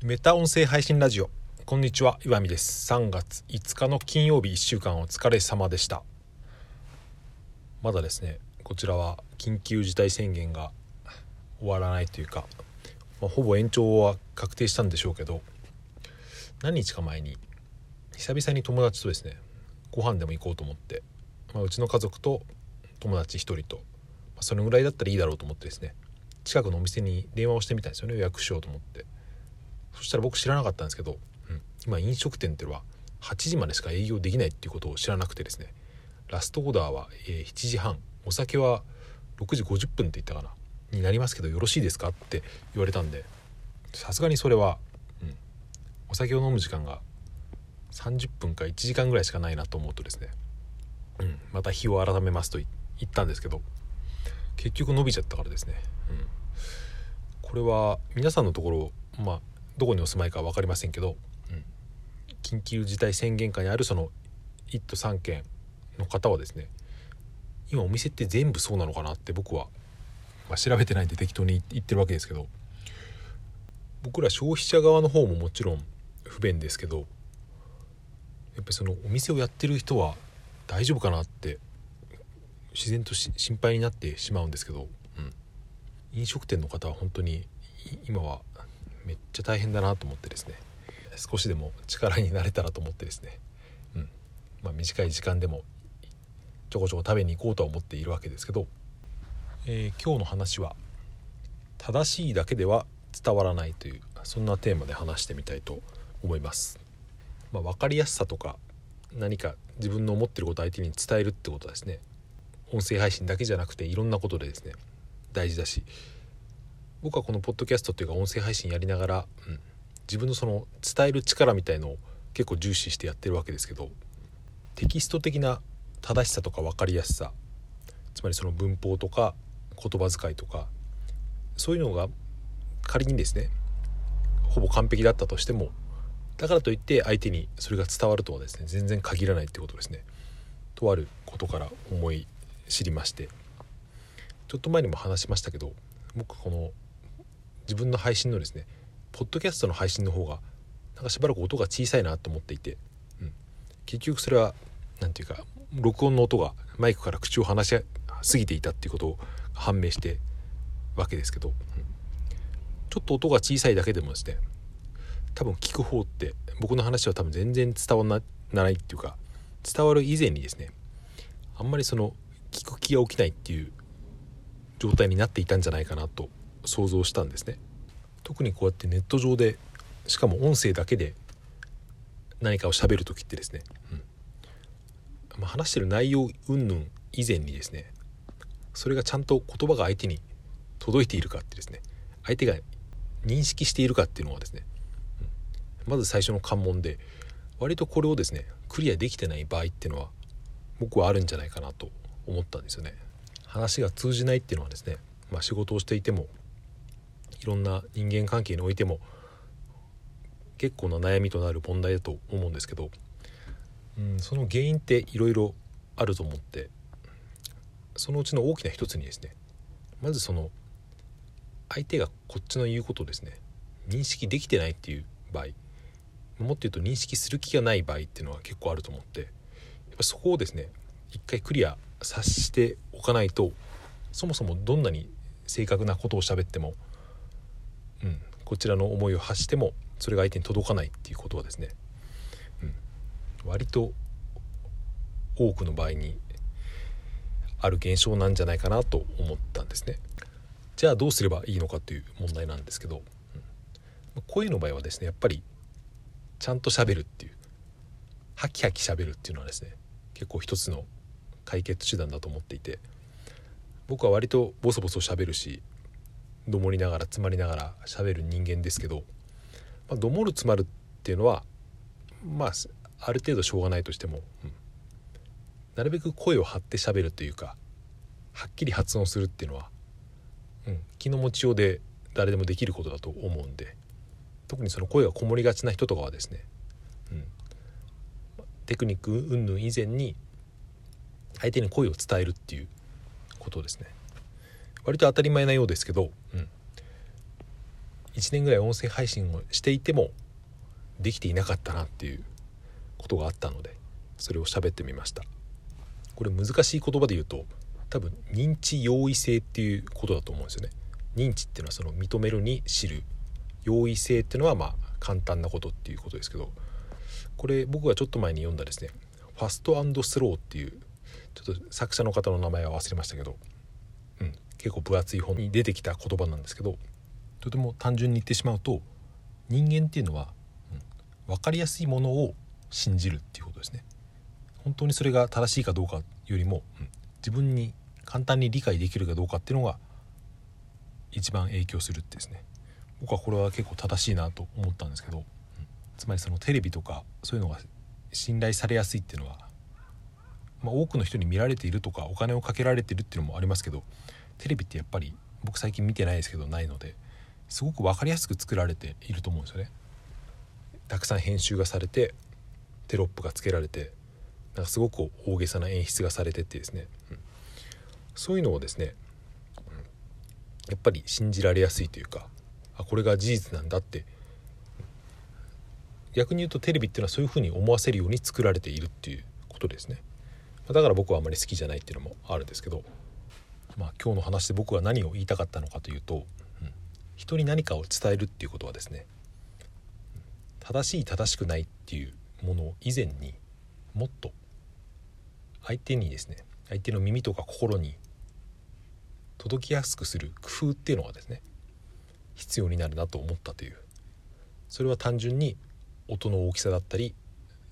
メタ音声配信ラジオ。こんにちは岩見です。3月5日の金曜日1週間お疲れ様でした。まだですねこちらは緊急事態宣言が終わらないというか、まあ、ほぼ延長は確定したんでしょうけど何日か前に久々に友達とですねご飯でも行こうと思って、まあ、うちの家族と友達1人と、まあ、そのぐらいだったらいいだろうと思ってですね近くのお店に電話をしてみたんですよね予約しようと思って。そしたら僕知らなかったんですけど、うん、今飲食店っていうのは8時までしか営業できないっていうことを知らなくてですねラストオーダーは、え、7時半お酒は6時50分って言ったかなになりますけどよろしいですかって言われたんでさすがにそれは、うん、お酒を飲む時間が30分か1時間ぐらいしかないなと思うとですね、うん、また日を改めますと言ったんですけど結局伸びちゃったからですね、うん、これは皆さんのところまあどこにお住まいか分かりませんけど、うん、緊急事態宣言下にあるその1都3県の方はですね今お店って全部そうなのかなって僕は、まあ、調べてないんで適当に言ってるわけですけど僕ら消費者側の方ももちろん不便ですけどやっぱりそのお店をやってる人は大丈夫かなって自然と心配になってしまうんですけど、うん、飲食店の方は本当に今はめっちゃ大変だなと思ってですね。少しでも力になれたらと思ってですね、うん。まあ、短い時間でもちょこちょこ食べに行こうとは思っているわけですけど、えー、今日の話は正しいだけでは伝わらないというそんなテーマで話してみたいと思います。まあ、分かりやすさとか何か自分の思ってることを相手に伝えるってことはですね音声配信だけじゃなくていろんなことでですね大事だし僕はこのポッドキャストというか音声配信やりながら、うん、自分のその伝える力みたいのを結構重視してやってるわけですけどテキスト的な正しさとか分かりやすさつまりその文法とか言葉遣いとかそういうのが仮にですねほぼ完璧だったとしてもだからといって相手にそれが伝わるとはですね全然限らないってことですね。とあることから思い知りましてちょっと前にも話しましたけど僕この自分の配信のですねポッドキャストの配信の方がなんかしばらく音が小さいなと思っていて、うん、結局それは何て言うか録音の音がマイクから口を離しすぎていたっていうことを判明してわけですけど、うん、ちょっと音が小さいだけでもですね多分聞く方って僕の話は多分全然伝わらないっていうか伝わる以前にですねあんまりその聞く気が起きないっていう状態になっていたんじゃないかなと想像したんですね。特にこうやってネット上でしかも音声だけで何かを喋る時ってですね、うん。まあ、話してる内容云々以前にですねそれがちゃんと言葉が相手に届いているかってですね相手が認識しているかっていうのはですね、うん、まず最初の関門で割とこれをですねクリアできてない場合っていうのは僕はあるんじゃないかなと思ったんですよね。話が通じないっていうのはですね、まあ、仕事をしていてもいろんな人間関係においても結構な悩みとなる問題だと思うんですけど、うん、その原因っていろいろあると思ってそのうちの大きな一つにですねまずその相手がこっちの言うことをですね認識できてないっていう場合もっと言うと認識する気がない場合っていうのは結構あると思ってやっぱそこをですね一回クリアさしておかないとそもそもどんなに正確なことを喋ってもうん、こちらの思いを発してもそれが相手に届かないっていうことはですね、うん、割と多くの場合にある現象なんじゃないかなと思ったんですね。じゃあどうすればいいのかという問題なんですけど、うん、声の場合はですねやっぱりちゃんと喋るっていう。ハキハキ喋るっていうのはですね結構一つの解決手段だと思っていて。僕は割とボソボソ喋るしどもりながら詰まりながら喋る人間ですけど、まあ、どもる詰まるっていうのはまあある程度しょうがないとしても、うん、なるべく声を張って喋るというかはっきり発音するっていうのは、うん、気の持ちようで誰でもできることだと思うんで特にその声がこもりがちな人とかはですね、うん、テクニック云々以前に相手に声を伝えるっていうことですね。割と当たり前なようですけど、うん、1年ぐらい音声配信をしていてもできていなかったなっていうことがあったのでそれを喋ってみました。これ難しい言葉で言うと多分認知容易性っていうことだと思うんですよね。認知っていうのはその認めるに知る。容易性っていうのはまあ簡単なことっていうことですけどこれ僕がちょっと前に読んだですねファストスローっていうちょっと作者の方の名前は忘れましたけど、結構分厚い本に出てきた言葉なんですけどとても単純に言ってしまうと人間っていうのは、うん、分かりやすいものを信じるっていうことですね。本当にそれが正しいかどうかよりも、うん、自分に簡単に理解できるかどうかっていうのが一番影響するってですね。僕はこれは結構正しいなと思ったんですけど、うん、つまりそのテレビとかそういうのが信頼されやすいっていうのは、まあ、多くの人に見られているとかお金をかけられてるっていうのもありますけどテレビってやっぱり僕最近見てないですけどないのですごく分かりやすく作られていると思うんですよね。たくさん編集がされてテロップがつけられてなんかすごく大げさな演出がされてってですね、うん、そういうのをですね、うん、やっぱり信じられやすいというかあこれが事実なんだって。逆に言うとテレビっていうのはそういうふうに思わせるように作られているっていうことですね。だから僕はあまり好きじゃないっていうのもあるんですけど、まあ、今日の話で僕は何を言いたかったのかというと、うん、人に何かを伝えるっていうことはですね正しい正しくないっていうものを以前にもっと相手にですね相手の耳とか心に届きやすくする工夫っていうのがですね必要になるなと思ったという。それは単純に音の大きさだったり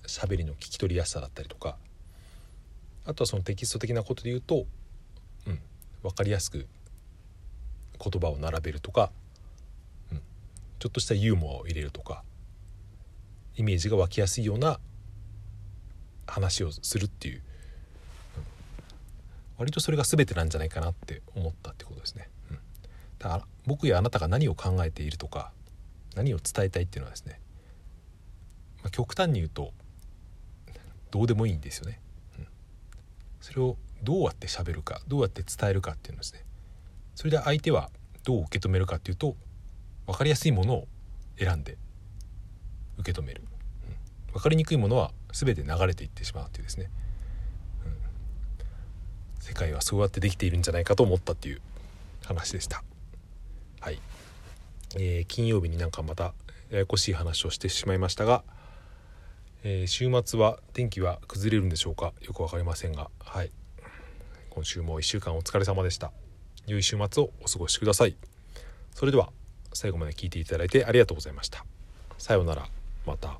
喋りの聞き取りやすさだったりとかあとはそのテキスト的なことで言うと、うん、分かりやすく言葉を並べるとか、うん、ちょっとしたユーモアを入れるとかイメージが湧きやすいような話をするっていう、うん、割とそれが全てなんじゃないかなって思ったってことですね。うん、だから僕やあなたが何を考えているとか何を伝えたいっていうのはですねまあ、極端に言うとどうでもいいんですよね。うん、それをどうやって喋るかどうやって伝えるかっていうのですね。それで相手はどう受け止めるかっていうと分かりやすいものを選んで受け止める、うん、分かりにくいものは全て流れていってしまうっていうですね、うん、世界はそうやってできているんじゃないかと思ったっていう話でした。はい、えー、金曜日になんかまたややこしい話をしてしまいましたがえー、週末は天気は崩れるんでしょうか？よく分かりませんが。はい。今週も1週間お疲れ様でした。良い週末をお過ごしください。それでは最後まで聞いていただいてありがとうございました。さようなら。また。